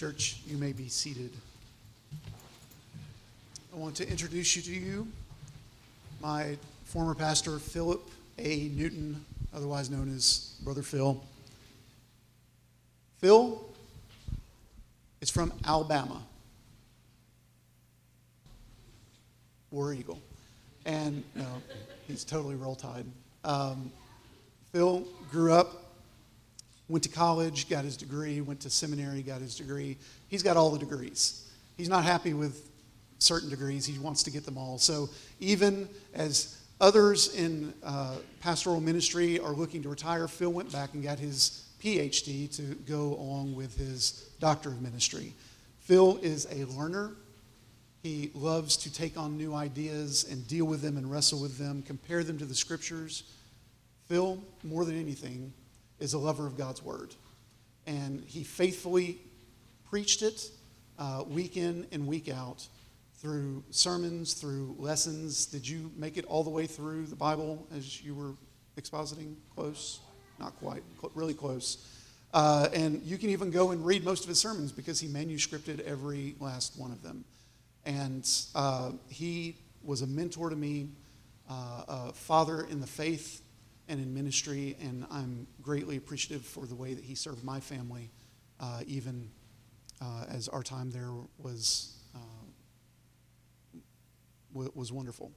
Church, you may be seated. I want to introduce you to you my former pastor, Philip A. Newton, otherwise known as Brother Phil. Phil is from Alabama, War Eagle. And no, he's totally roll tide. Um, Phil grew up, went to college, got his degree, went to seminary, got his degree. He's got all the degrees. He's not happy with certain degrees, he wants to get them all. So even as others in uh, pastoral ministry are looking to retire, Phil went back and got his PhD to go along with his doctor of ministry. Phil is a learner. He loves to take on new ideas and deal with them and wrestle with them, compare them to the scriptures. Phil, more than anything, is a lover of God's word. And he faithfully preached it uh, week in and week out through sermons, through lessons. Did you make it all the way through the Bible as you were expositing? Close? Not quite, really close. Uh, and you can even go and read most of his sermons because he manuscripted every last one of them. And uh, he was a mentor to me, uh, a father in the faith and in ministry, and I'm greatly appreciative for the way that he served my family, uh, even uh, as our time there was was wonderful.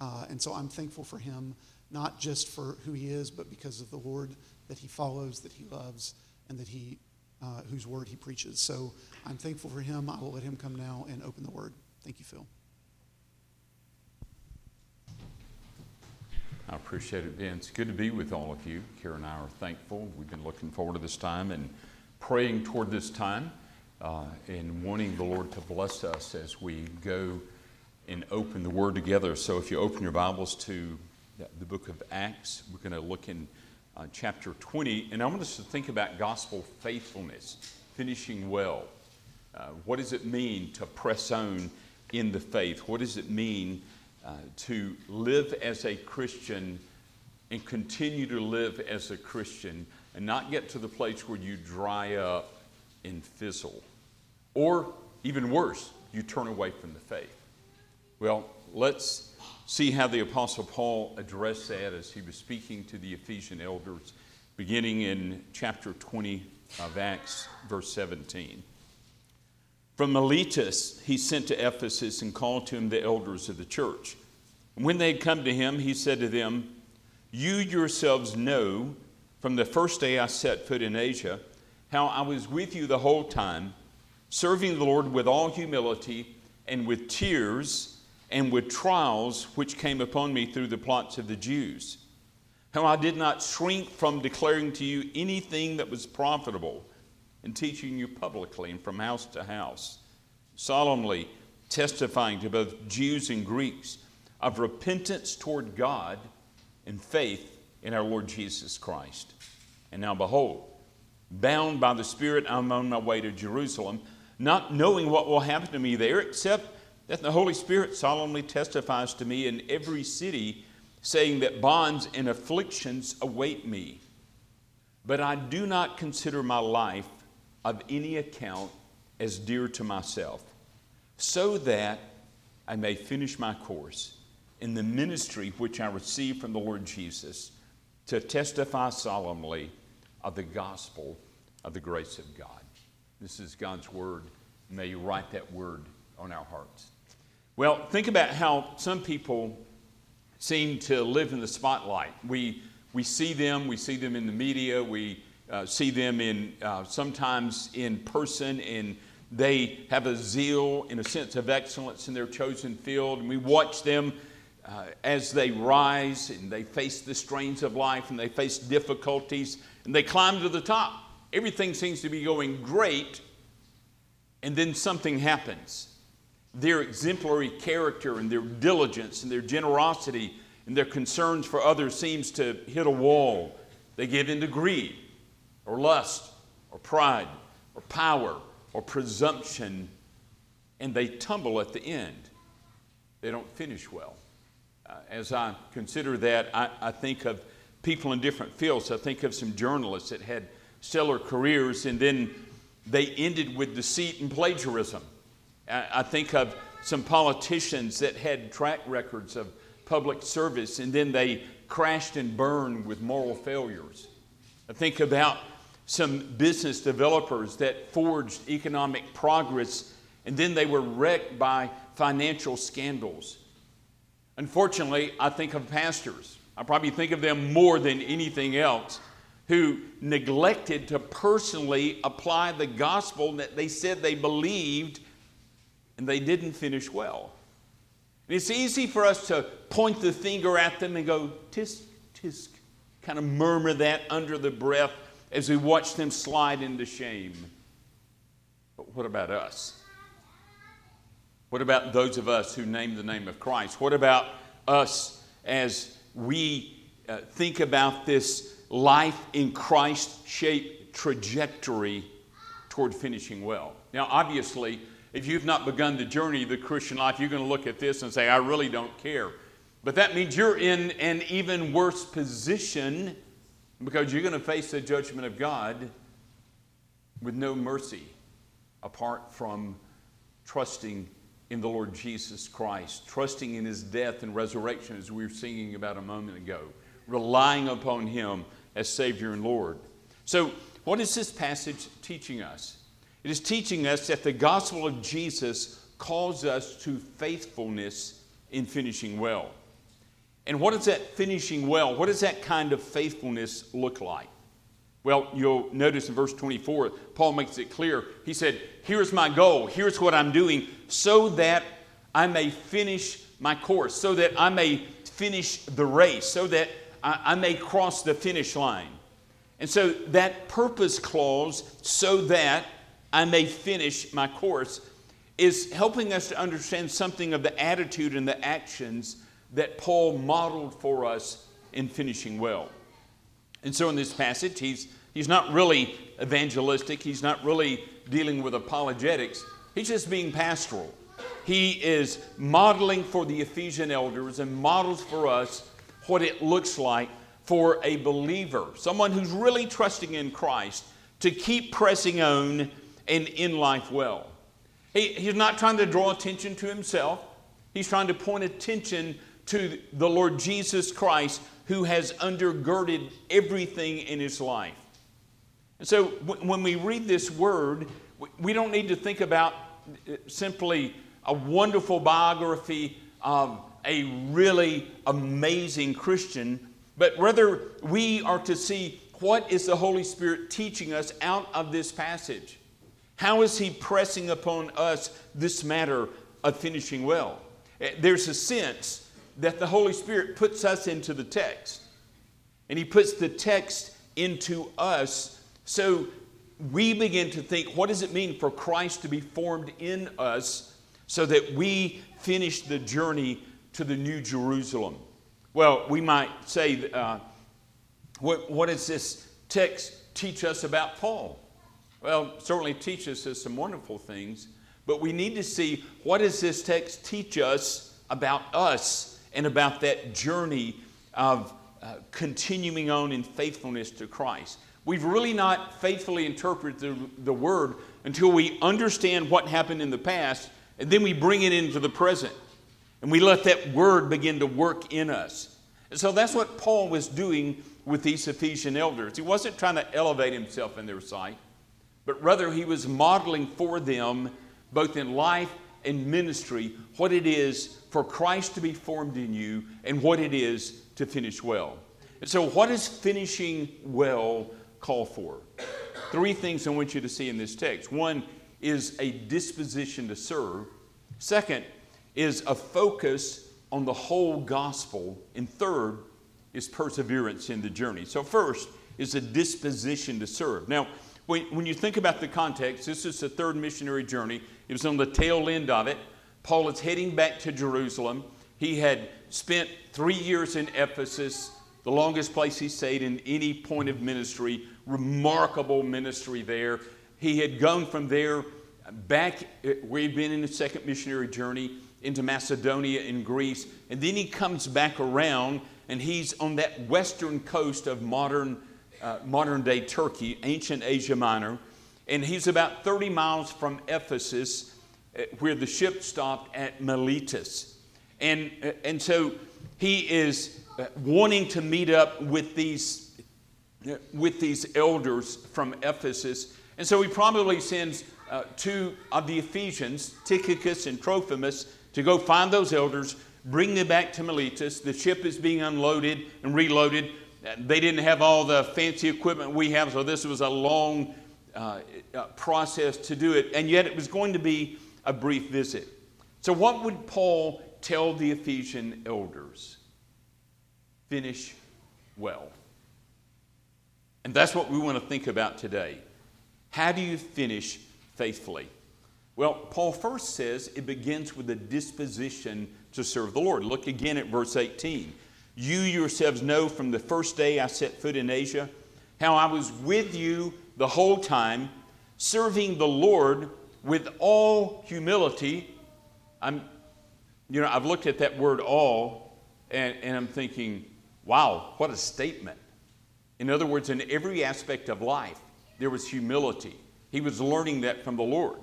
Uh, and so I'm thankful for him, not just for who he is, but because of the Lord that he follows, that he loves, and that he, uh, whose word he preaches. So I'm thankful for him. I will let him come now and open the word. Thank you, Phil. I appreciate it, Ben. It's good to be with all of you. Kara and I are thankful. We've been looking forward to this time and praying toward this time uh, and wanting the Lord to bless us as we go and open the Word together. So if you open your Bibles to the book of Acts, we're going to look in uh, chapter 20, and I want us to think about gospel faithfulness, finishing well. Uh, what does it mean to press on in the faith? What does it mean uh, to live as a Christian and continue to live as a Christian and not get to the place where you dry up and fizzle? Or even worse, you turn away from the faith. Well, let's see how the Apostle Paul addressed that as he was speaking to the Ephesian elders, beginning in chapter 20 of Acts, verse 17. From Miletus, he sent to Ephesus and called to him the elders of the church. When they had come to him, he said to them, You yourselves know from the first day I set foot in Asia how I was with you the whole time, serving the Lord with all humility and with tears and with trials which came upon me through the plots of the Jews. How I did not shrink from declaring to you anything that was profitable and teaching you publicly and from house to house, solemnly testifying to both Jews and Greeks of repentance toward God and faith in our Lord Jesus Christ. And now, behold, bound by the Spirit, I'm on my way to Jerusalem, not knowing what will happen to me there, except that the Holy Spirit solemnly testifies to me in every city, saying that bonds and afflictions await me. But I do not consider my life of any account as dear to myself, so that I may finish my course in the ministry which I received from the Lord Jesus to testify solemnly of the gospel of the grace of God. This is God's word. May you write that word on our hearts. Well, think about how some people seem to live in the spotlight. We, we see them, we see them in the media, we uh, see them in, uh, sometimes in person, and they have a zeal and a sense of excellence in their chosen field. And we watch them uh, as they rise and they face the strains of life and they face difficulties and they climb to the top. Everything seems to be going great, and then something happens their exemplary character and their diligence and their generosity and their concerns for others seems to hit a wall. They give in to greed or lust or pride or power or presumption, and they tumble at the end. They don't finish well. Uh, as I consider that, I, I think of people in different fields. I think of some journalists that had stellar careers and then they ended with deceit and plagiarism. I think of some politicians that had track records of public service and then they crashed and burned with moral failures. I think about some business developers that forged economic progress and then they were wrecked by financial scandals. Unfortunately, I think of pastors. I probably think of them more than anything else who neglected to personally apply the gospel that they said they believed and they didn't finish well. And it's easy for us to point the finger at them and go, tisk, tisk, kind of murmur that under the breath as we watch them slide into shame. But what about us? What about those of us who name the name of Christ? What about us as we uh, think about this life in Christ shaped trajectory toward finishing well? Now, obviously, if you've not begun the journey of the Christian life, you're going to look at this and say, I really don't care. But that means you're in an even worse position because you're going to face the judgment of God with no mercy apart from trusting in the Lord Jesus Christ, trusting in his death and resurrection, as we were singing about a moment ago, relying upon him as Savior and Lord. So, what is this passage teaching us? It is teaching us that the gospel of Jesus calls us to faithfulness in finishing well. And what does that finishing well, what does that kind of faithfulness look like? Well, you'll notice in verse 24, Paul makes it clear. He said, Here's my goal, here's what I'm doing, so that I may finish my course, so that I may finish the race, so that I, I may cross the finish line. And so that purpose clause, so that I may finish my course, is helping us to understand something of the attitude and the actions that Paul modeled for us in finishing well. And so in this passage, he's, he's not really evangelistic, he's not really dealing with apologetics, he's just being pastoral. He is modeling for the Ephesian elders and models for us what it looks like for a believer, someone who's really trusting in Christ, to keep pressing on and in life well. He, he's not trying to draw attention to himself, he's trying to point attention to the Lord Jesus Christ who has undergirded everything in his life. And so when we read this word, we don't need to think about uh, simply a wonderful biography of a really amazing Christian, but rather we are to see what is the Holy Spirit teaching us out of this passage. How is He pressing upon us this matter of finishing well? Eh, there's a sense that the Holy Spirit puts us into the text, and He puts the text into us so we begin to think what does it mean for Christ to be formed in us so that we finish the journey to the New Jerusalem? Well, we might say, uh, what, what does this text teach us about Paul? Well, certainly teaches us some wonderful things, but we need to see what does this text teach us about us and about that journey of uh, continuing on in faithfulness to Christ. We've really not faithfully interpreted the, the word until we understand what happened in the past, and then we bring it into the present. And we let that word begin to work in us. And so that's what Paul was doing with these Ephesian elders. He wasn't trying to elevate himself in their sight but rather he was modeling for them, both in life and ministry, what it is for Christ to be formed in you and what it is to finish well. And so, what does finishing well call for? Three things I want you to see in this text. One is a disposition to serve, second is a focus on the whole gospel, and third is perseverance in the journey. So, first is a disposition to serve. Now, when, when you think about the context, this is the third missionary journey. It was on the tail end of it. Paul is heading back to Jerusalem. He had spent three years in Ephesus, the longest place he stayed in any point of ministry, remarkable ministry there. He had gone from there back uh, where he'd been in the second missionary journey into Macedonia and Greece, and then he comes back around and he's on that western coast of modern uh, modern day Turkey, ancient Asia Minor, And he's about 30 miles from Ephesus, uh, where the ship stopped at Miletus. And, uh, and so he is wanting to meet up with these, with these elders from Ephesus. And so he probably sends uh, two of the Ephesians, Tychicus and Trophimus, to go find those elders, bring them back to Miletus. The ship is being unloaded and reloaded. They didn't have all the fancy equipment we have, so this was a long uh, uh, process to do it, and yet it was going to be a brief visit. So, what would Paul tell the Ephesian elders? Finish well. And that's what we want to think about today. How do you finish faithfully? Well, Paul first says it begins with a disposition to serve the Lord. Look again at verse 18. You yourselves know from the first day I set foot in Asia how I was with you the whole time, serving the Lord with all humility. I'm, you know, I've looked at that word all and, and I'm thinking, wow, what a statement. In other words, in every aspect of life, there was humility. He was learning that from the Lord.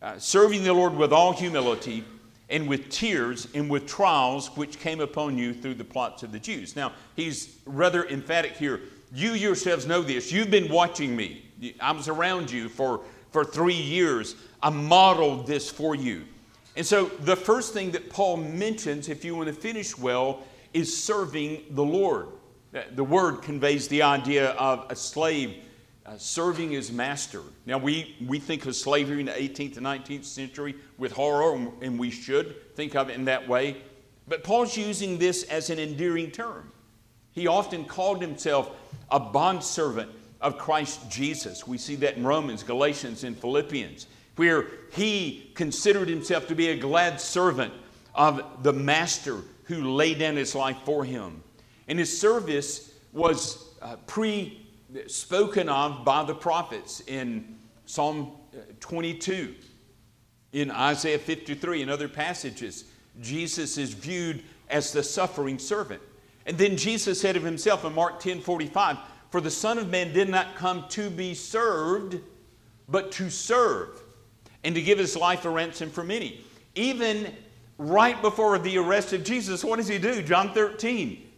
Uh, serving the Lord with all humility and with tears and with trials which came upon you through the plots of the Jews. Now, he's rather emphatic here. You yourselves know this. You've been watching me. I was around you for, for three years. I modeled this for you. And so, the first thing that Paul mentions, if you want to finish well, is serving the Lord. The word conveys the idea of a slave uh, serving his master. Now, we, we think of slavery in the 18th and 19th century with horror, and we should think of it in that way. But Paul's using this as an endearing term. He often called himself a bondservant of Christ Jesus. We see that in Romans, Galatians, and Philippians, where he considered himself to be a glad servant of the master who laid down his life for him. And his service was uh, pre spoken of by the prophets in Psalm uh, 22, in Isaiah 53, and other passages. Jesus is viewed as the suffering servant. And then Jesus said of himself in Mark 10 45, For the Son of Man did not come to be served, but to serve, and to give his life a ransom for many. Even right before the arrest of Jesus, what does he do? John 13.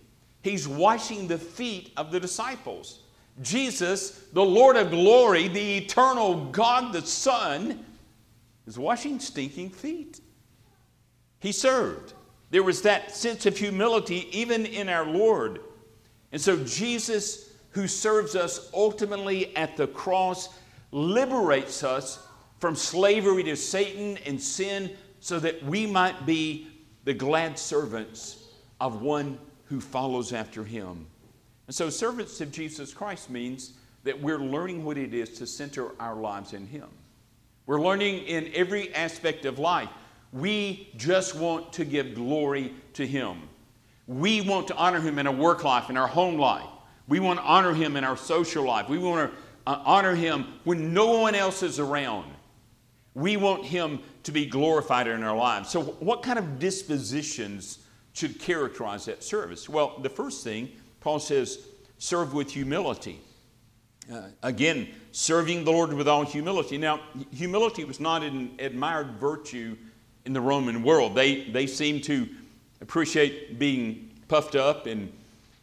He's washing the feet of the disciples. Jesus, the Lord of glory, the eternal God the Son, is washing stinking feet. He served. There was that sense of humility even in our Lord. And so Jesus, who serves us ultimately at the cross, liberates us from slavery to Satan and sin so that we might be the glad servants of one who follows after him. And so, servants of Jesus Christ means that we're learning what it is to center our lives in Him. We're learning in every aspect of life. We just want to give glory to Him. We want to honor Him in our work life, in our home life. We want to honor Him in our social life. We want to uh, honor Him when no one else is around. We want Him to be glorified in our lives. So, what kind of dispositions should characterize that service? Well, the first thing Paul says, serve with humility. Uh, again, serving the Lord with all humility. Now, humility was not an admired virtue in the Roman world. They, they seemed to appreciate being puffed up, and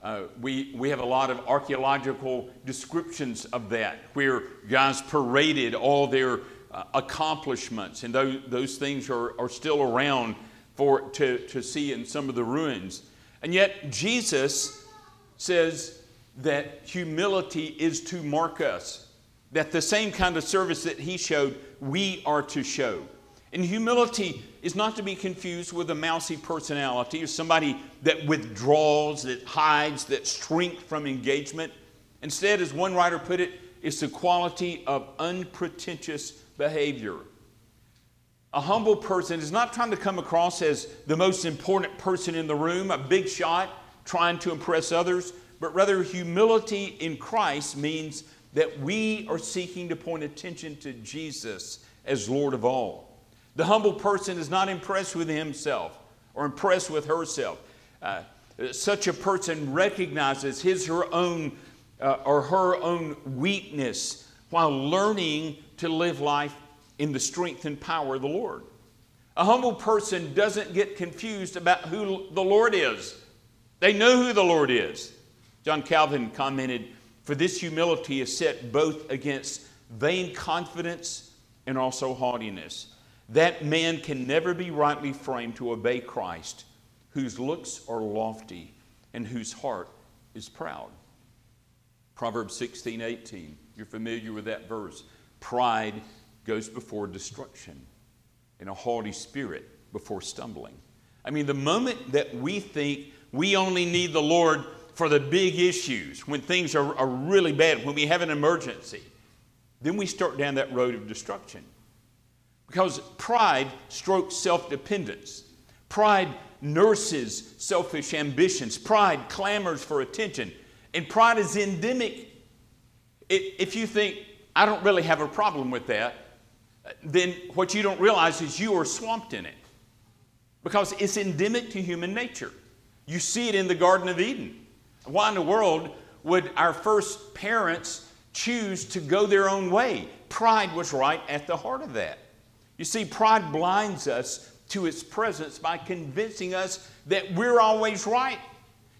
uh, we, we have a lot of archaeological descriptions of that, where guys paraded all their uh, accomplishments, and those, those things are, are still around for, to, to see in some of the ruins. And yet, Jesus says that humility is to mark us, that the same kind of service that he showed, we are to show. And humility is not to be confused with a mousy personality or somebody that withdraws, that hides, that shrinks from engagement. Instead, as one writer put it, it's the quality of unpretentious behavior. A humble person is not trying to come across as the most important person in the room, a big shot, trying to impress others, but rather humility in Christ means that we are seeking to point attention to Jesus as Lord of all. The humble person is not impressed with himself or impressed with herself. Uh, such a person recognizes his her own uh, or her own weakness while learning to live life in the strength and power of the Lord. A humble person doesn't get confused about who the Lord is. They know who the Lord is. John Calvin commented, For this humility is set both against vain confidence and also haughtiness. That man can never be rightly framed to obey Christ, whose looks are lofty and whose heart is proud. Proverbs 16, 18. You're familiar with that verse. Pride goes before destruction, and a haughty spirit before stumbling. I mean, the moment that we think we only need the Lord for the big issues, when things are, are really bad, when we have an emergency, then we start down that road of destruction. Because pride strokes self dependence. Pride nurses selfish ambitions. Pride clamors for attention. And pride is endemic. If you think, I don't really have a problem with that, then what you don't realize is you are swamped in it. Because it's endemic to human nature. You see it in the Garden of Eden. Why in the world would our first parents choose to go their own way? Pride was right at the heart of that. You see, pride blinds us to its presence by convincing us that we're always right,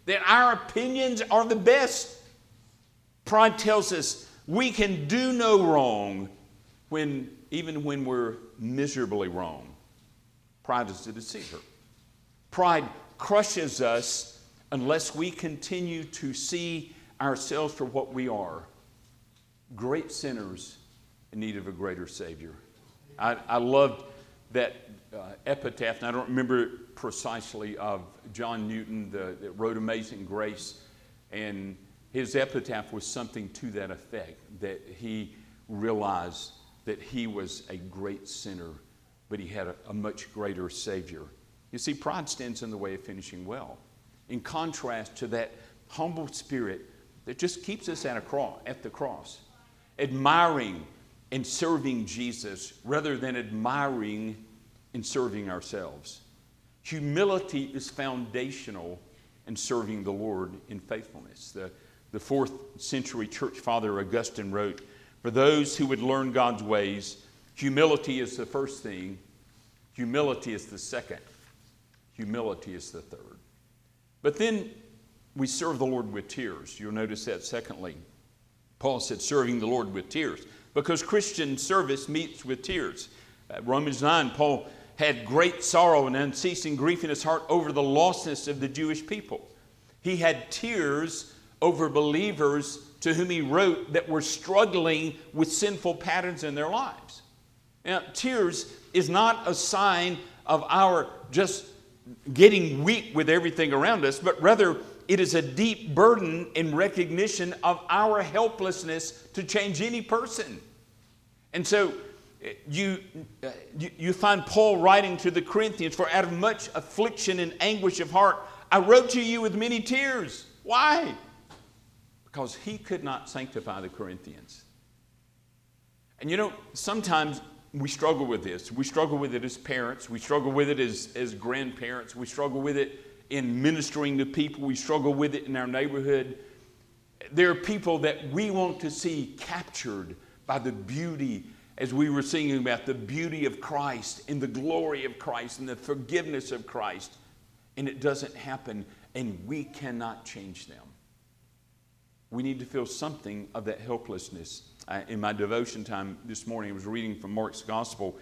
that our opinions are the best. Pride tells us we can do no wrong when, even when we're miserably wrong. Pride is a deceiver. Pride crushes us unless we continue to see ourselves for what we are great sinners in need of a greater Savior. I, I loved that uh, epitaph, and I don't remember it precisely, of John Newton the, that wrote Amazing Grace. And his epitaph was something to that effect that he realized that he was a great sinner, but he had a, a much greater Savior. You see, pride stands in the way of finishing well. In contrast to that humble spirit that just keeps us at, a cross, at the cross, admiring and serving Jesus rather than admiring and serving ourselves. Humility is foundational in serving the Lord in faithfulness. The, the fourth century church father Augustine wrote For those who would learn God's ways, humility is the first thing, humility is the second, humility is the third. But then we serve the Lord with tears. You'll notice that secondly. Paul said, serving the Lord with tears, because Christian service meets with tears. Romans 9, Paul had great sorrow and unceasing grief in his heart over the lostness of the Jewish people. He had tears over believers to whom he wrote that were struggling with sinful patterns in their lives. Now, tears is not a sign of our just getting weak with everything around us, but rather it is a deep burden in recognition of our helplessness to change any person. And so you, uh, you, you find Paul writing to the Corinthians, For out of much affliction and anguish of heart, I wrote to you with many tears. Why? Because he could not sanctify the Corinthians. And you know, sometimes we struggle with this. We struggle with it as parents, we struggle with it as, as grandparents, we struggle with it in ministering to people, we struggle with it in our neighborhood. There are people that we want to see captured by the beauty as we were singing about the beauty of Christ and the glory of Christ and the forgiveness of Christ. And it doesn't happen, and we cannot change them. We need to feel something of that helplessness. In my devotion time this morning, I was reading from Mark's Gospel,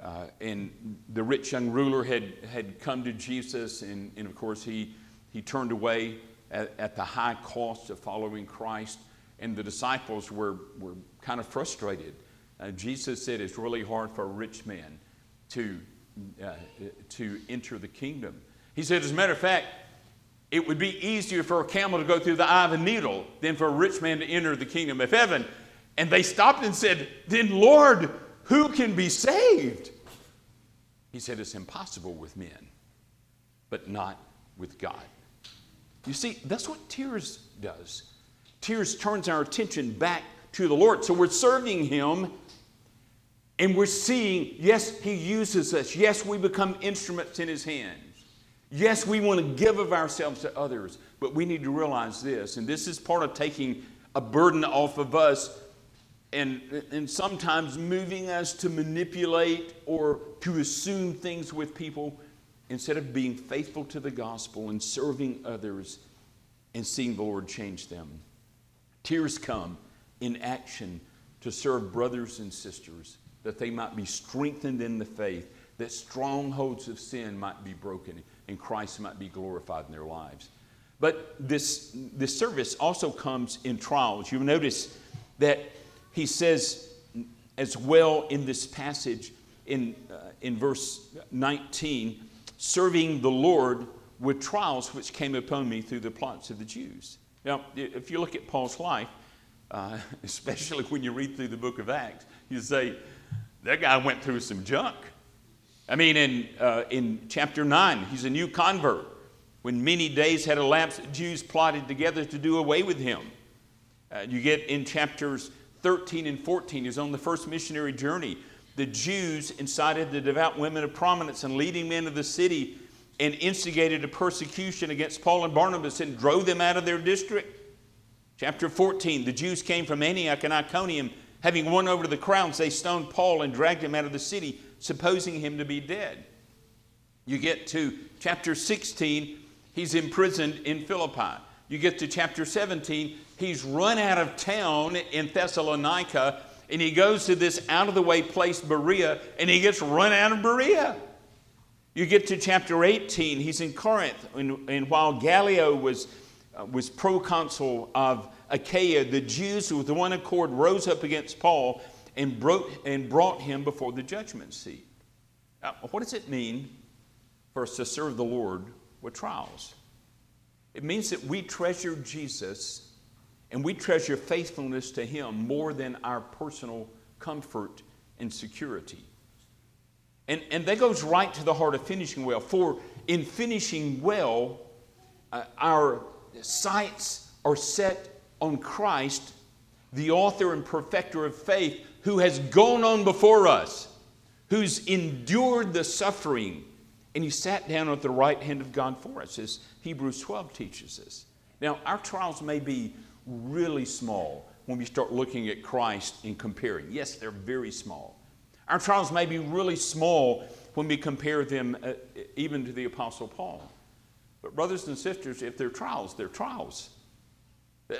uh, and the rich young ruler had, had come to Jesus, and, and of course, he, he turned away at, at the high cost of following Christ, and the disciples were, were kind of frustrated. Uh, Jesus said it's really hard for a rich man to, uh, to enter the kingdom. He said, as a matter of fact, it would be easier for a camel to go through the eye of a needle than for a rich man to enter the kingdom of heaven. And they stopped and said, Then, Lord, who can be saved? He said, It's impossible with men, but not with God. You see, that's what tears does. Tears turns our attention back to the Lord. So we're serving Him and we're seeing, yes, He uses us. Yes, we become instruments in His hands. Yes, we want to give of ourselves to others, but we need to realize this, and this is part of taking a burden off of us. And, and sometimes moving us to manipulate or to assume things with people instead of being faithful to the gospel and serving others and seeing the Lord change them. Tears come in action to serve brothers and sisters that they might be strengthened in the faith, that strongholds of sin might be broken, and Christ might be glorified in their lives. But this, this service also comes in trials. You'll notice that he says as well in this passage in, uh, in verse 19 serving the Lord with trials which came upon me through the plots of the Jews. Now, if you look at Paul's life, uh, especially when you read through the book of Acts, you say, that guy went through some junk. I mean, in, uh, in chapter 9, he's a new convert. When many days had elapsed, Jews plotted together to do away with him. Uh, you get in chapters 13 and 14, he's on the first missionary journey. The Jews incited the devout women of prominence and leading men of the city and instigated a persecution against Paul and Barnabas and drove them out of their district. Chapter 14, the Jews came from Antioch and Iconium. Having won over the crowds, they stoned Paul and dragged him out of the city, supposing him to be dead. You get to chapter 16, he's imprisoned in Philippi. You get to chapter 17, he's run out of town in Thessalonica, and he goes to this out of the way place, Berea, and he gets run out of Berea. You get to chapter 18, he's in Corinth, and, and while Gallio was, uh, was proconsul of Achaia, the Jews with one accord rose up against Paul and, broke, and brought him before the judgment seat. Now, what does it mean for us to serve the Lord with trials? It means that we treasure Jesus and we treasure faithfulness to Him more than our personal comfort and security. And, and that goes right to the heart of finishing well. For in finishing well, uh, our sights are set on Christ, the author and perfecter of faith, who has gone on before us, who's endured the suffering, and he sat down at the right hand of God for us, as Hebrews 12 teaches us. Now, our trials may be really small when we start looking at Christ and comparing. Yes, they're very small. Our trials may be really small when we compare them uh, even to the Apostle Paul. But, brothers and sisters, if they're trials, they're trials.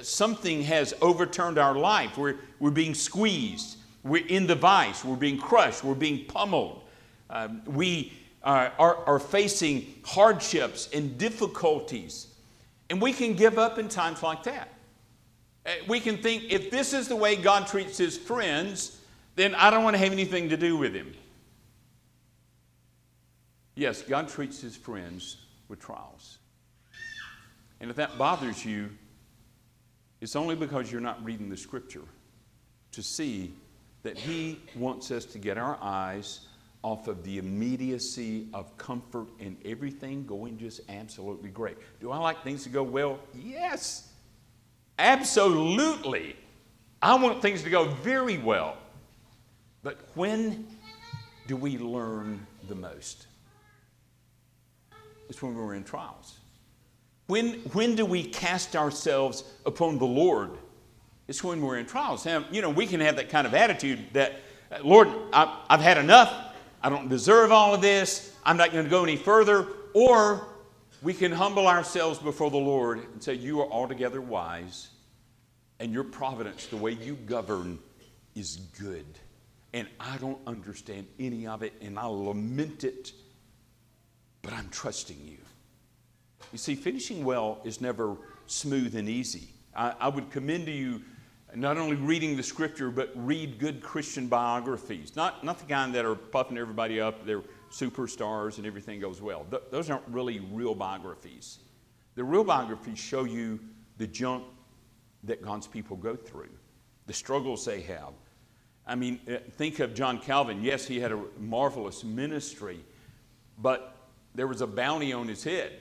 Something has overturned our life. We're, we're being squeezed. We're in the vice. We're being crushed. We're being pummeled. Um, we are, are, are facing hardships and difficulties. And we can give up in times like that. Uh, we can think if this is the way God treats his friends, then I don't want to have anything to do with him. Yes, God treats his friends with trials. And if that bothers you, it's only because you're not reading the scripture to see that he wants us to get our eyes off of the immediacy of comfort and everything going just absolutely great. Do I like things to go well? Yes. Absolutely. I want things to go very well. But when do we learn the most? It's when we're in trials. When, when do we cast ourselves upon the Lord? It's when we're in trials. Now, you know, we can have that kind of attitude that, Lord, I, I've had enough. I don't deserve all of this. I'm not going to go any further. Or we can humble ourselves before the Lord and say, You are altogether wise, and your providence, the way you govern, is good and I don't understand any of it, and I lament it, but I'm trusting you. You see, finishing well is never smooth and easy. I, I would commend to you not only reading the scripture, but read good Christian biographies. Not, not the kind that are puffing everybody up, they're superstars and everything goes well. Th- those aren't really real biographies. The real biographies show you the junk that God's people go through, the struggles they have, I mean, uh, think of John Calvin. Yes, he had a marvelous ministry, but there was a bounty on his head.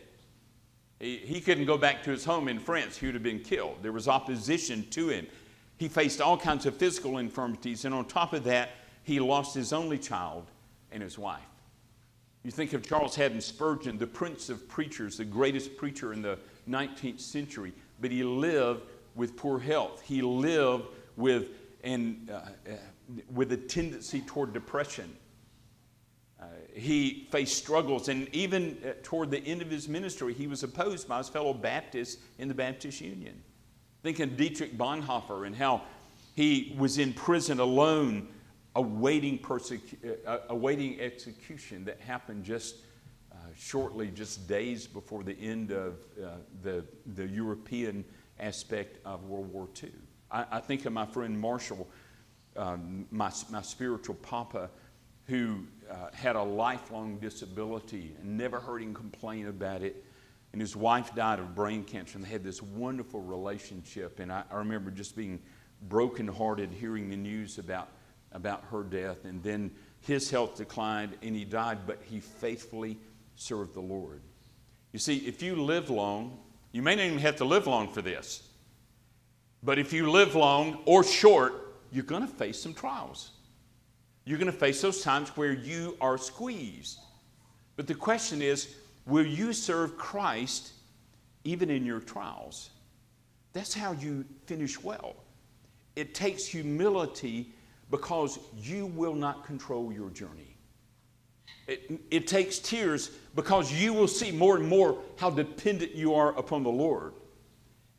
He, he couldn't go back to his home in France. He would have been killed. There was opposition to him. He faced all kinds of physical infirmities, and on top of that, he lost his only child and his wife. You think of Charles Haddon Spurgeon, the prince of preachers, the greatest preacher in the 19th century, but he lived with poor health. He lived with and uh, uh, with a tendency toward depression. Uh, he faced struggles, and even uh, toward the end of his ministry, he was opposed by his fellow Baptists in the Baptist Union. Think of Dietrich Bonhoeffer and how he was in prison alone, awaiting, persecu- uh, awaiting execution that happened just uh, shortly, just days before the end of uh, the, the European aspect of World War II. I, I think of my friend Marshall, um, my, my spiritual papa, who uh, had a lifelong disability and never heard him complain about it. And his wife died of brain cancer, and they had this wonderful relationship. And I, I remember just being brokenhearted hearing the news about, about her death. And then his health declined, and he died, but he faithfully served the Lord. You see, if you live long, you may not even have to live long for this. But if you live long or short, you're going to face some trials. You're going to face those times where you are squeezed. But the question is will you serve Christ even in your trials? That's how you finish well. It takes humility because you will not control your journey. It, it takes tears because you will see more and more how dependent you are upon the Lord.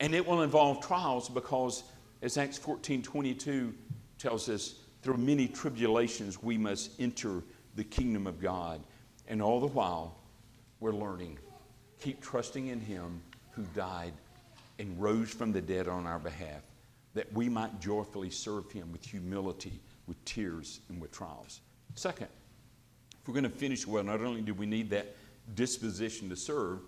And it will involve trials because, as Acts 14 22 tells us, through many tribulations, we must enter the kingdom of God. And all the while, we're learning. Keep trusting in Him who died and rose from the dead on our behalf, that we might joyfully serve Him with humility, with tears, and with trials. Second, if we're going to finish well, not only do we need that disposition to serve,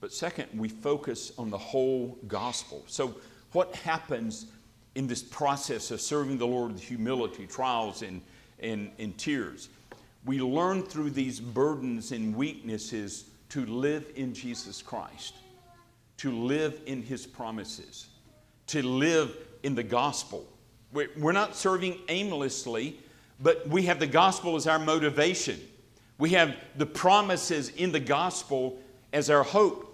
but second, we focus on the whole gospel. So, what happens in this process of serving the Lord with humility, trials, and, and, and tears. We learn through these burdens and weaknesses to live in Jesus Christ, to live in His promises, to live in the gospel. We're not serving aimlessly, but we have the gospel as our motivation. We have the promises in the gospel as our hope.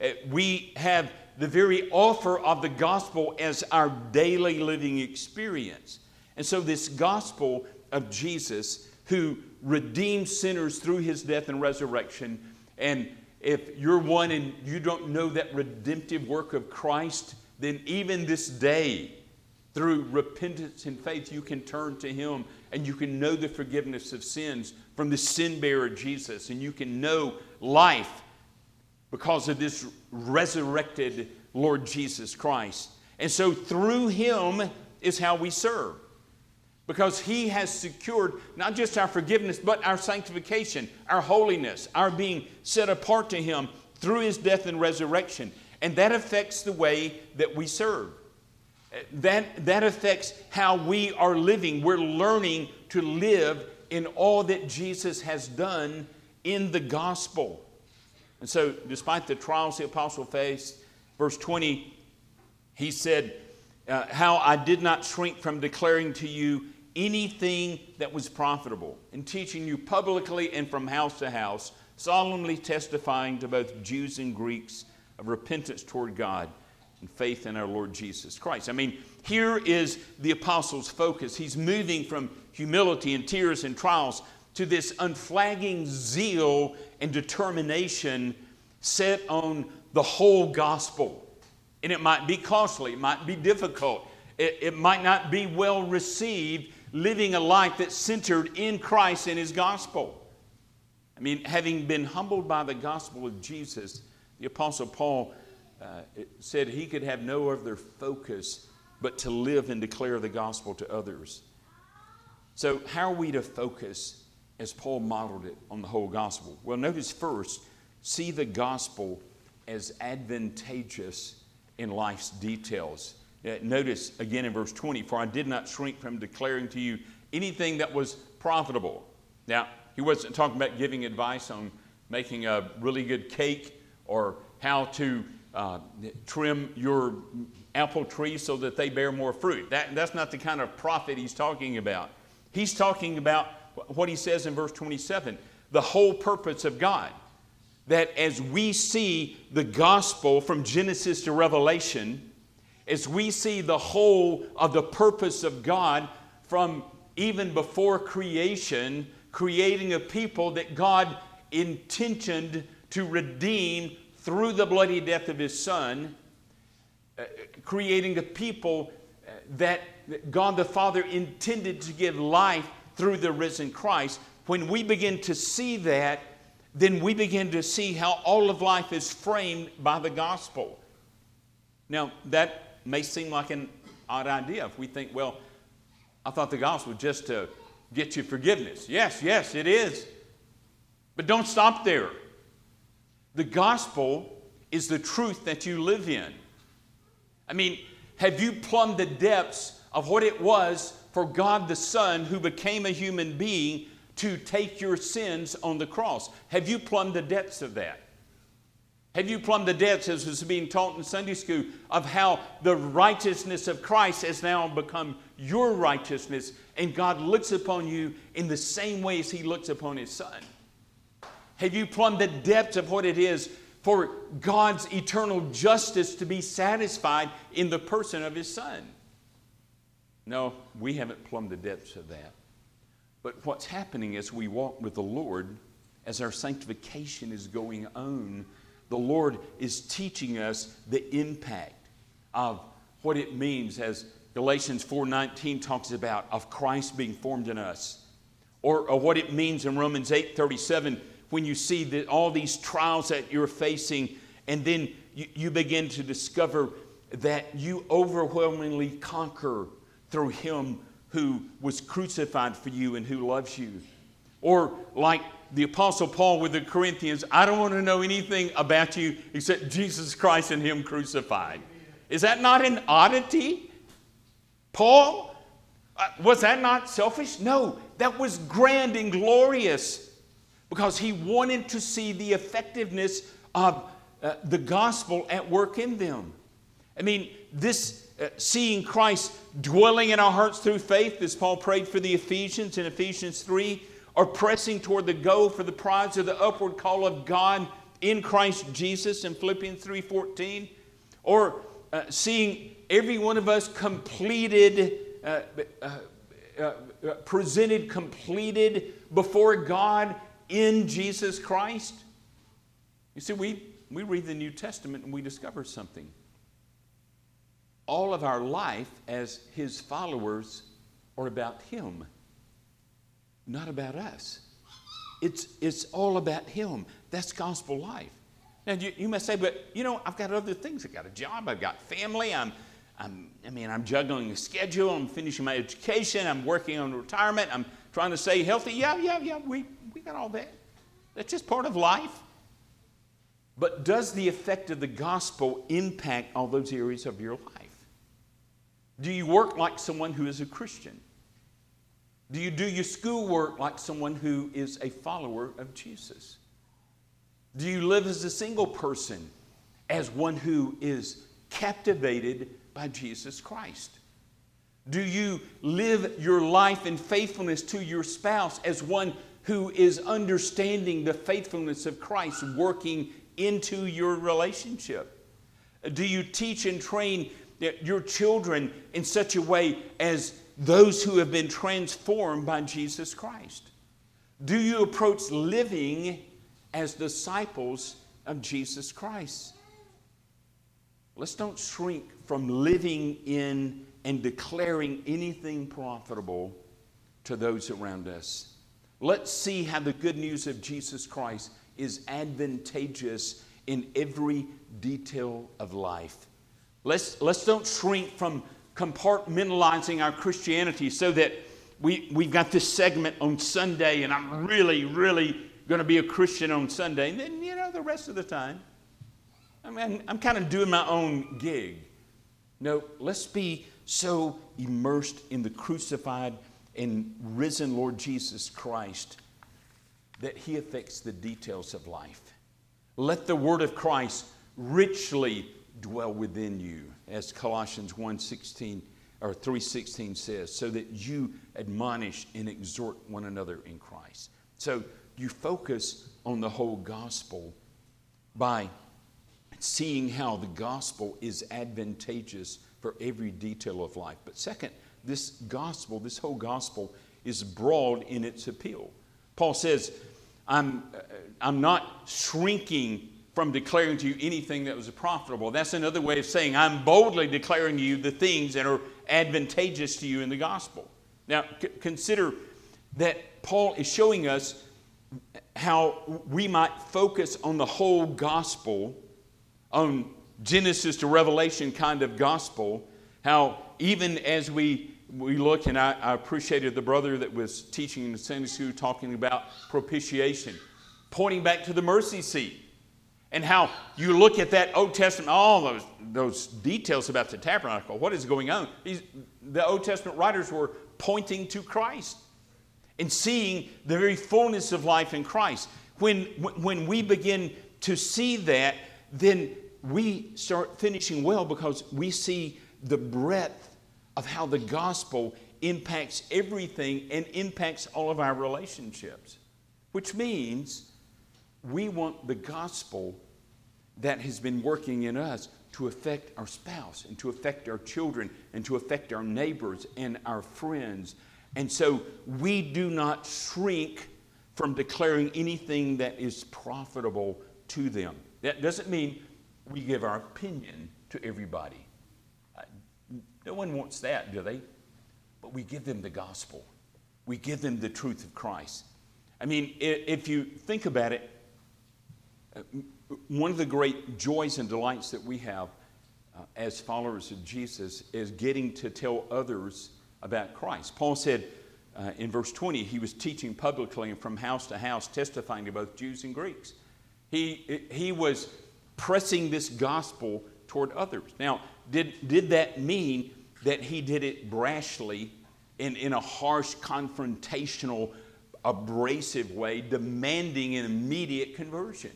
Uh, we have the very offer of the gospel as our daily living experience. And so, this gospel of Jesus, who redeemed sinners through his death and resurrection, and if you're one and you don't know that redemptive work of Christ, then even this day, through repentance and faith, you can turn to Him and you can know the forgiveness of sins from the sin bearer Jesus, and you can know life because of this resurrected Lord Jesus Christ. And so through him is how we serve. Because he has secured not just our forgiveness, but our sanctification, our holiness, our being set apart to him through his death and resurrection. And that affects the way that we serve. That, that affects how we are living. We're learning to live in all that Jesus has done in the gospel. And so, despite the trials the apostle faced, verse 20, he said, uh, How I did not shrink from declaring to you anything that was profitable, and teaching you publicly and from house to house, solemnly testifying to both Jews and Greeks of repentance toward God and faith in our Lord Jesus Christ. I mean, here is the apostle's focus. He's moving from humility and tears and trials to this unflagging zeal and determination set on the whole gospel. And it might be costly, it might be difficult, it, it might not be well received living a life that's centered in Christ and His gospel. I mean, having been humbled by the gospel of Jesus, the Apostle Paul uh, said he could have no other focus but to live and declare the gospel to others. So, how are we to focus as Paul modeled it on the whole gospel? Well, notice first, see the gospel as advantageous in life's details. Uh, notice again in verse 20, for I did not shrink from declaring to you anything that was profitable. Now, he wasn't talking about giving advice on making a really good cake or how to uh, trim your apple tree so that they bear more fruit. That, that's not the kind of profit he's talking about. He's talking about what he says in verse 27 the whole purpose of God. That as we see the gospel from Genesis to Revelation, as we see the whole of the purpose of God from even before creation, creating a people that God intentioned to redeem through the bloody death of his son, uh, creating a people uh, that God the Father intended to give life through the risen Christ. When we begin to see that, then we begin to see how all of life is framed by the gospel. Now, that may seem like an odd idea if we think, well, I thought the gospel was just to get you forgiveness. Yes, yes, it is. But don't stop there. The gospel is the truth that you live in. I mean, have you plumbed the depths of what it was for God the Son, who became a human being, to take your sins on the cross? Have you plumbed the depths of that? Have you plumbed the depths, as was being taught in Sunday school, of how the righteousness of Christ has now become your righteousness, and God looks upon you in the same way as He looks upon His Son? Have you plumbed the depths of what it is for God's eternal justice to be satisfied in the person of His Son? No, we haven't plumbed the depths of that. But what's happening as we walk with the Lord, as our sanctification is going on, the Lord is teaching us the impact of what it means as Galatians 4:19 talks about of Christ being formed in us. Or, or what it means in Romans 8:37 when you see that all these trials that you're facing and then you, you begin to discover that you overwhelmingly conquer through him who was crucified for you and who loves you. Or like the Apostle Paul with the Corinthians, I don't want to know anything about you except Jesus Christ and Him crucified. Is that not an oddity? Paul, uh, was that not selfish? No, that was grand and glorious because he wanted to see the effectiveness of uh, the gospel at work in them. I mean, this uh, seeing Christ dwelling in our hearts through faith, as Paul prayed for the Ephesians in Ephesians 3 or pressing toward the goal for the prize of the upward call of God in Christ Jesus in Philippians 3:14 or uh, seeing every one of us completed uh, uh, uh, uh, presented completed before God in Jesus Christ. You see we we read the New Testament and we discover something. All of our life as his followers are about him not about us. It's, it's all about Him. That's gospel life. Now, you, you must say, but you know, I've got other things. I've got a job, I've got family, I'm, I'm, I mean, I'm juggling a schedule, I'm finishing my education, I'm working on retirement, I'm trying to stay healthy. Yeah, yeah, yeah, we, we got all that. That's just part of life. But does the effect of the gospel impact all those areas of your life? Do you work like someone who is a Christian? Do you do your schoolwork like someone who is a follower of Jesus? Do you live as a single person, as one who is captivated by Jesus Christ? Do you live your life in faithfulness to your spouse as one who is understanding the faithfulness of Christ working into your relationship? Do you teach and train your children in such a way as those who have been transformed by Jesus Christ? Do you approach living as disciples of Jesus Christ? Let's don't shrink from living in and declaring anything profitable to those around us. Let's see how the good news of Jesus Christ is advantageous in every detail of life. Let's, let's don't shrink from compartmentalizing our Christianity so that we, we've got this segment on Sunday and I'm really, really going to be a Christian on Sunday. And then, you know, the rest of the time, I mean, I'm kind of doing my own gig. No, let's be so immersed in the crucified and risen Lord Jesus Christ that He affects the details of life. Let the Word of Christ richly dwell within you as Colossians 1:16 or 3:16 says, so that you admonish and exhort one another in Christ. So you focus on the whole gospel by seeing how the gospel is advantageous for every detail of life. But second, this gospel, this whole gospel, is broad in its appeal. Paul says, I'm, uh, I'm not shrinking from declaring to you anything that was profitable. That's another way of saying I'm boldly declaring to you the things that are advantageous to you in the gospel. Now, c- consider that Paul is showing us how we might focus on the whole gospel, on Genesis to Revelation kind of gospel, how even as we we look, and I, I, appreciated the brother that was teaching in the Sunday school talking about propitiation, pointing back to the mercy seat, and how you look at that Old Testament, all those, those details about the tabernacle, what is going on. These, the Old Testament writers were pointing to Christ and seeing the very fullness of life in Christ. When, when we begin to see that, then we start finishing well because we see the breadth of how the gospel impacts everything and impacts all of our relationships. Which means we want the gospel that has been working in us to affect our spouse and to affect our children and to affect our neighbors and our friends. And so we do not shrink from declaring anything that is profitable to them. That doesn't mean we give our opinion to everybody. No one wants that, do they? But we give them the gospel. We give them the truth of Christ. I mean, if you think about it, uh, one of the great joys and delights that we have uh, as followers of Jesus is getting to tell others about Christ. Paul said uh, in verse 20, he was teaching publicly and from house to house, testifying to both Jews and Greeks. He, he was pressing this gospel toward others. Now, did, did that mean that he did it brashly in, in a harsh, confrontational, abrasive way, demanding an immediate conversion?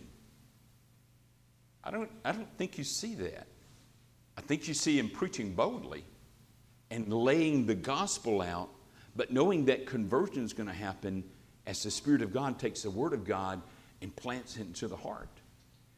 I don't, I don't think you see that. I think you see him preaching boldly and laying the gospel out, but knowing that conversion is going to happen as the Spirit of God takes the Word of God and plants it into the heart.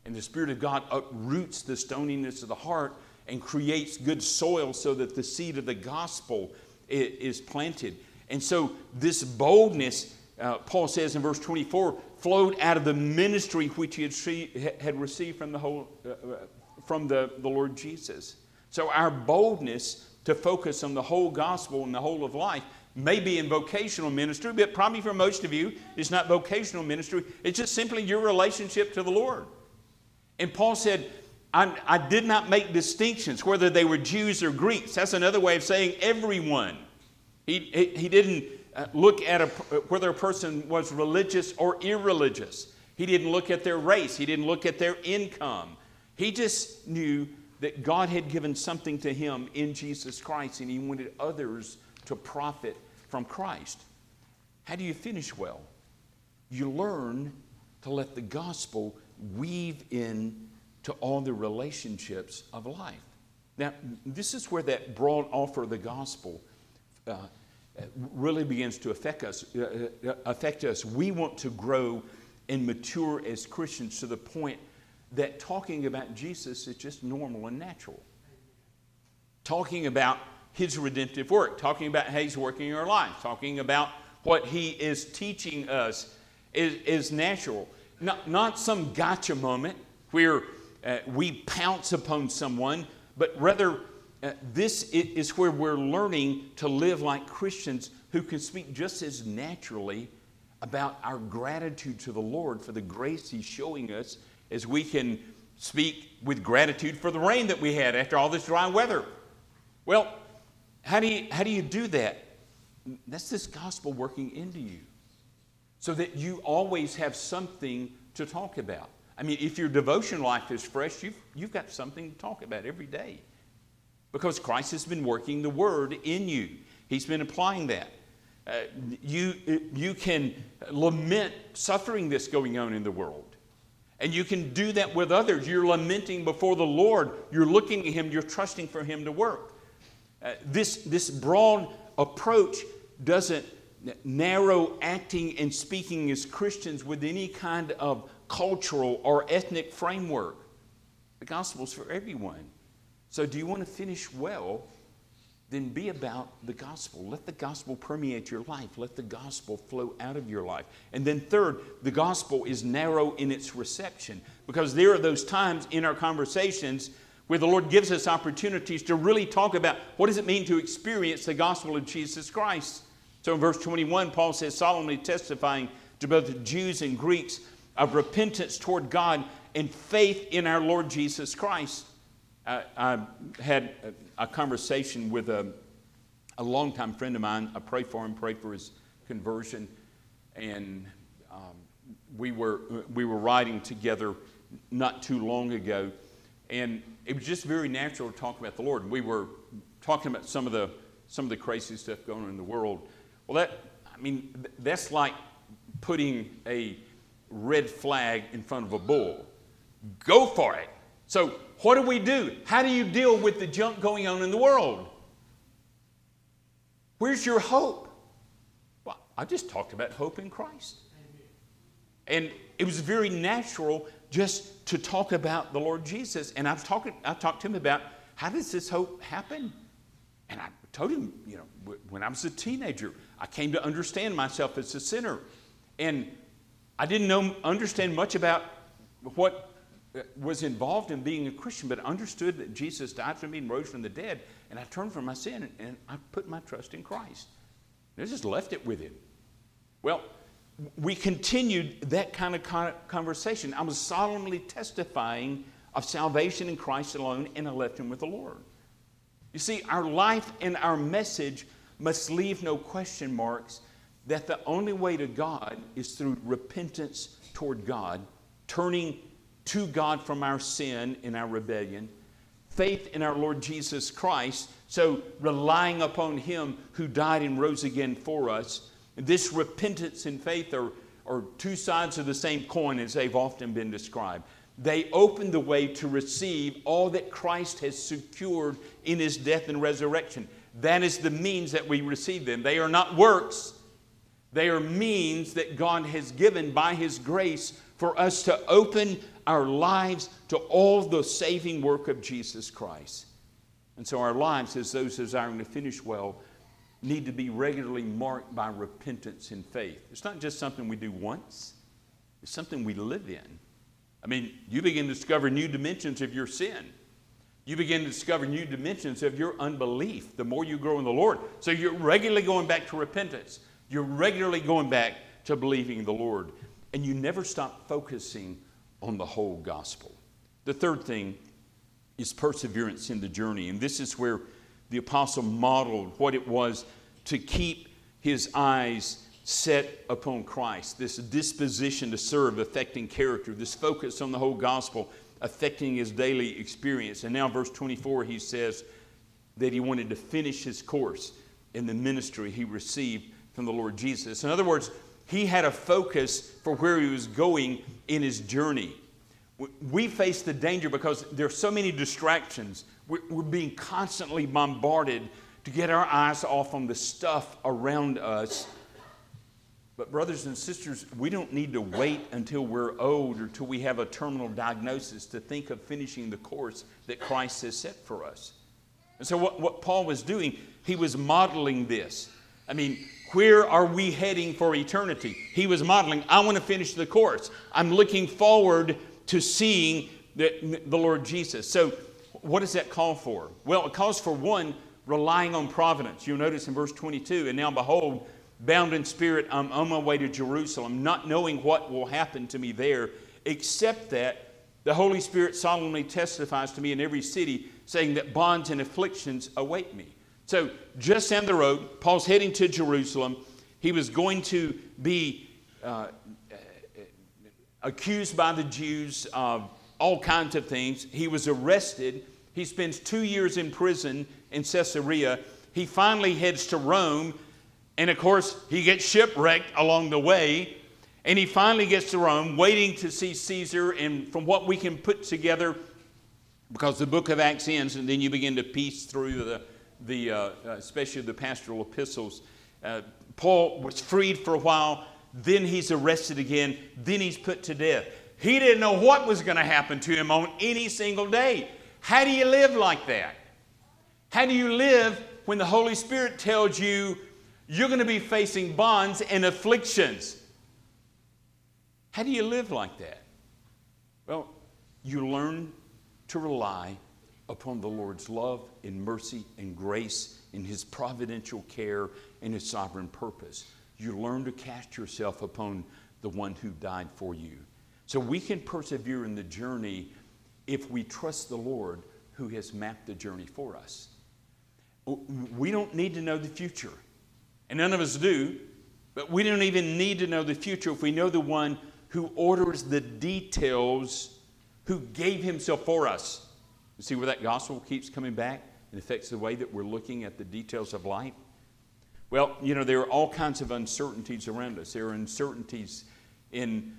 And the Spirit of God uproots the stoniness of the heart and creates good soil so that the seed of the gospel is planted. And so, this boldness, uh, Paul says in verse 24, flowed out of the ministry which he had, had received from the, whole, uh, uh, from the, the Lord Jesus. So, our boldness to focus on the whole gospel and the whole of life may be in vocational ministry, but probably for most of you, it's not vocational ministry. It's just simply your relationship to the Lord. And Paul said, I, I, did not make distinctions whether they were Jews or Greeks. That's another way of saying everyone. He, he, he didn't look at a, whether a person was religious or irreligious. He didn't look at their race. He didn't look at their income. He just knew that God had given something to him in Jesus Christ and he wanted others to profit from Christ. How do you finish well? You learn to let the gospel weave in to all the relationships of life. Now, this is where that broad offer of the gospel uh, really begins to affect us, uh, uh, affect us. We want to grow and mature as Christians to the point that talking about Jesus is just normal and natural. Talking about his redemptive work, talking about how he's working in our lives, talking about what he is teaching us is, is natural. Not, not some gotcha moment where uh, we pounce upon someone, but rather uh, this is where we're learning to live like Christians who can speak just as naturally about our gratitude to the Lord for the grace He's showing us as we can speak with gratitude for the rain that we had after all this dry weather. Well, how do you, how do, you do that? That's this gospel working into you so that you always have something to talk about. I mean, if your devotion life is fresh, you've, you've got something to talk about every day because Christ has been working the Word in you, He's been applying that. Uh, you, you can lament suffering that's going on in the world. And you can do that with others. You're lamenting before the Lord. You're looking at Him. You're trusting for Him to work. Uh, this, this broad approach doesn't narrow acting and speaking as Christians with any kind of cultural or ethnic framework. The gospel is for everyone. So, do you want to finish well? Then be about the gospel. Let the gospel permeate your life. Let the gospel flow out of your life. And then, third, the gospel is narrow in its reception because there are those times in our conversations where the Lord gives us opportunities to really talk about what does it mean to experience the gospel of Jesus Christ. So in verse 21, Paul says, solemnly testifying to both the Jews and Greeks of repentance toward God and faith in our Lord Jesus Christ. I, had a, a, conversation with a, a longtime friend of mine. I prayed for him, prayed for his conversion, and um, we, were, we were riding together not too long ago, and it was just very natural to talk about the Lord. We were talking about some of the, some of the crazy stuff going on in the world. Well, that, I mean, that's like putting a red flag in front of a bull. Go for it. So, what do we do? How do you deal with the junk going on in the world? Where's your hope? Well, I just talked about hope in Christ. And it was very natural just to talk about the Lord Jesus. And I've talked, I've talked to him about how does this hope happen? And I told him, you know, when I was a teenager, I came to understand myself as a sinner. And I didn't know, understand much about what was involved in being a Christian, but understood that Jesus died for me and rose from the dead. And I turned from my sin and I put my trust in Christ. And I just left it with him. Well, we continued that kind of conversation. I was solemnly testifying of salvation in Christ alone, and I left him with the Lord. You see, our life and our message must leave no question marks that the only way to God is through repentance toward God, turning to God from our sin and our rebellion, faith in our Lord Jesus Christ, so relying upon Him who died and rose again for us. This repentance and faith are, are two sides of the same coin as they've often been described. They open the way to receive all that Christ has secured in His death and resurrection. That is the means that we receive them. They are not works, they are means that God has given by His grace for us to open our lives to all the saving work of Jesus Christ. And so our lives, as those desiring to finish well, need to be regularly marked by repentance and faith. It's not just something we do once, it's something we live in. I mean, you begin to discover new dimensions of your sin. You begin to discover new dimensions of your unbelief the more you grow in the Lord. So you're regularly going back to repentance. You're regularly going back to believing the Lord. And you never stop focusing on the whole gospel. The third thing is perseverance in the journey. And this is where the apostle modeled what it was to keep his eyes set upon Christ, this disposition to serve affecting character, this focus on the whole gospel affecting his daily experience. And now, verse 24, he says that he wanted to finish his course in the ministry he received from the Lord Jesus. In other words, he had a focus for where he was going in his journey. We face the danger because there are so many distractions. We're being constantly bombarded to get our eyes off on the stuff around us. But, brothers and sisters, we don't need to wait until we're old or until we have a terminal diagnosis to think of finishing the course that Christ has set for us. And so, what, what Paul was doing, he was modeling this. I mean, where are we heading for eternity? He was modeling, I want to finish the course. I'm looking forward to seeing the, the Lord Jesus. So, what does that call for? Well, it calls for one, relying on providence. You'll notice in verse 22 and now behold, bound in spirit, I'm on my way to Jerusalem, not knowing what will happen to me there, except that the Holy Spirit solemnly testifies to me in every city, saying that bonds and afflictions await me. So, just down the road, Paul's heading to Jerusalem. He was going to be uh, accused by the Jews of all kinds of things. He was arrested. He spends two years in prison in Caesarea. He finally heads to Rome. And of course, he gets shipwrecked along the way. And he finally gets to Rome, waiting to see Caesar. And from what we can put together, because the book of Acts ends, and then you begin to piece through the, the uh, especially the pastoral epistles. Uh, Paul was freed for a while then he's arrested again, then he's put to death. He didn't know what was going to happen to him on any single day. How do you live like that? How do you live when the Holy Spirit tells you you're going to be facing bonds and afflictions? How do you live like that? Well, you learn to rely upon the Lord's love and mercy and grace in His providential care and His sovereign purpose. You learn to cast yourself upon the one who died for you. So we can persevere in the journey if we trust the Lord who has mapped the journey for us. We don't need to know the future, and none of us do, but we don't even need to know the future if we know the one who orders the details, who gave himself for us. You see where that gospel keeps coming back and affects the way that we're looking at the details of life? Well, you know, there are all kinds of uncertainties around us. There are uncertainties in,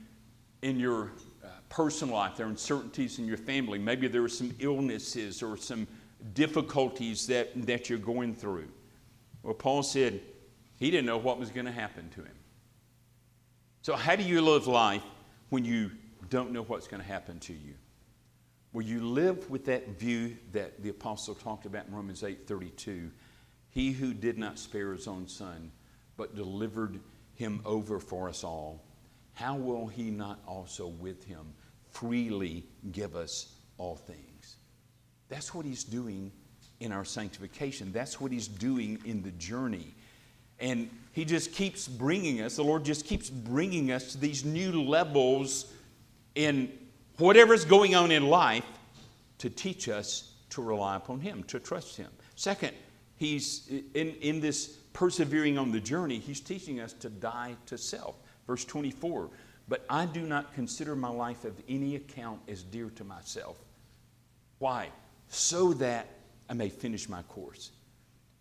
in your uh, personal life, there are uncertainties in your family. Maybe there are some illnesses or some difficulties that, that you're going through. Well, Paul said he didn't know what was going to happen to him. So, how do you live life when you don't know what's going to happen to you? Well, you live with that view that the apostle talked about in Romans 8:32, he who did not spare his own son, but delivered him over for us all, how will he not also with him freely give us all things? That's what he's doing in our sanctification. That's what he's doing in the journey. And he just keeps bringing us, the Lord just keeps bringing us to these new levels in whatever's going on in life to teach us to rely upon him, to trust him. Second, he's in, in this persevering on the journey, he's teaching us to die to self. Verse 24, but I do not consider my life of any account as dear to myself. Why? So that I may finish my course.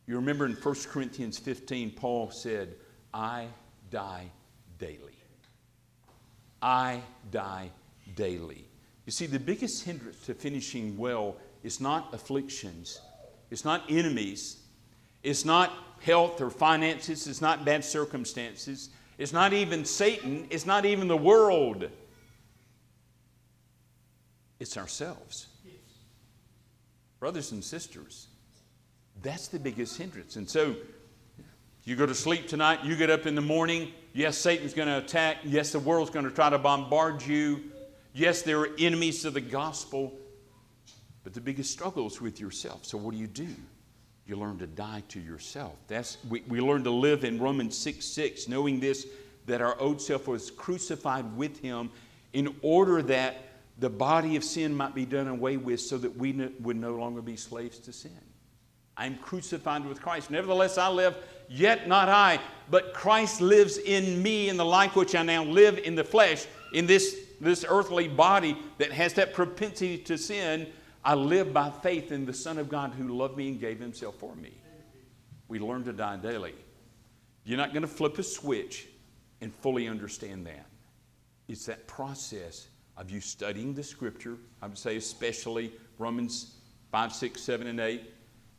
You remember in 1 Corinthians 15, Paul said, I die daily. I die daily. You see, the biggest hindrance to finishing well is not afflictions, it's not enemies, it's not health or finances. It's not bad circumstances. It's not even Satan. It's not even the world. It's ourselves. Brothers and sisters, that's the biggest hindrance. And so, you go to sleep tonight, you get up in the morning. Yes, Satan's going to attack. Yes, the world's going to try to bombard you. Yes, there are enemies to the gospel. But the biggest struggle is with yourself. So, what do you do? you learn to die to yourself. That's, we, we learn to live in Romans 6 6, knowing this, that our old self was crucified with him in order that the body of sin might be done away with so that we no, would no longer be slaves to sin. I'm crucified with Christ. Nevertheless, I live, yet not I, but Christ lives in me in the life which I now live in the flesh, in this, this earthly body that has that propensity to sin I live by faith in the Son of God who loved me and gave himself for me. We learn to die daily. You're not going to flip a switch and fully understand that. It's that process of you studying the scripture. I would say, especially Romans 5, 6, 7, and 8.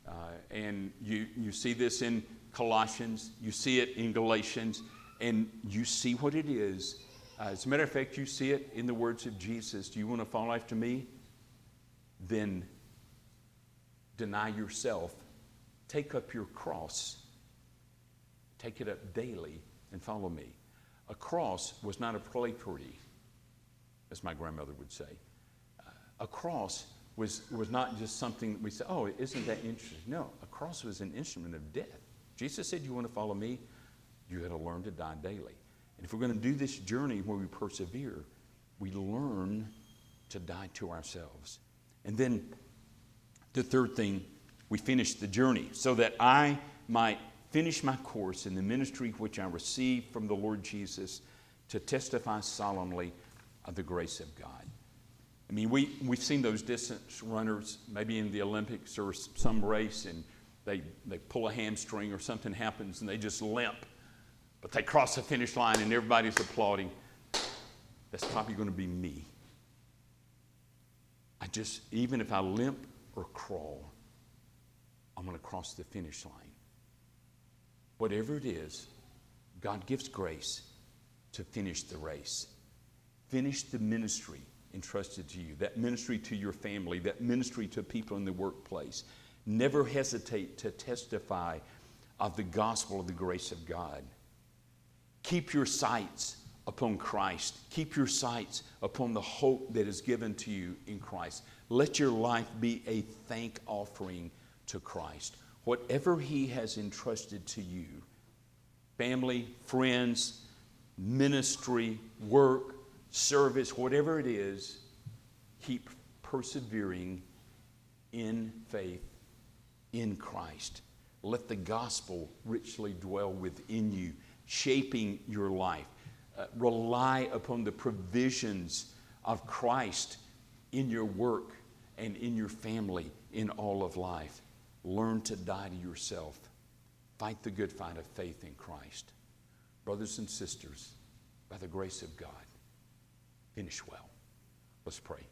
Uh, and you, you see this in Colossians, you see it in Galatians, and you see what it is. Uh, as a matter of fact, you see it in the words of Jesus Do you want to follow after me? then deny yourself, take up your cross, take it up daily, and follow me. A cross was not a property, as my grandmother would say. A cross was, was not just something that we say, oh, isn't that interesting? No, a cross was an instrument of death. Jesus said, You want to follow me? You got to learn to die daily. And if we're going to do this journey where we persevere, we learn to die to ourselves. And then the third thing, we finish the journey so that I might finish my course in the ministry which I received from the Lord Jesus to testify solemnly of the grace of God. I mean, we, we've seen those distance runners, maybe in the Olympics or some race, and they, they pull a hamstring or something happens and they just limp. But they cross the finish line and everybody's applauding. That's probably going to be me. I just, even if I limp or crawl, I'm going to cross the finish line. Whatever it is, God gives grace to finish the race, finish the ministry entrusted to you, that ministry to your family, that ministry to people in the workplace. Never hesitate to testify of the gospel of the grace of God. Keep your sights upon Christ. Keep your sights upon the hope that is given to you in Christ. Let your life be a thank offering to Christ. Whatever He has entrusted to you, family, friends, ministry, work, service, whatever it is, keep persevering in faith in Christ. Let the gospel richly dwell within you, shaping your life. Uh, rely upon the provisions of Christ in your work and in your family, in all of life. Learn to die to yourself. Fight the good fight of faith in Christ. Brothers and sisters, by the grace of God, finish well. Let's pray.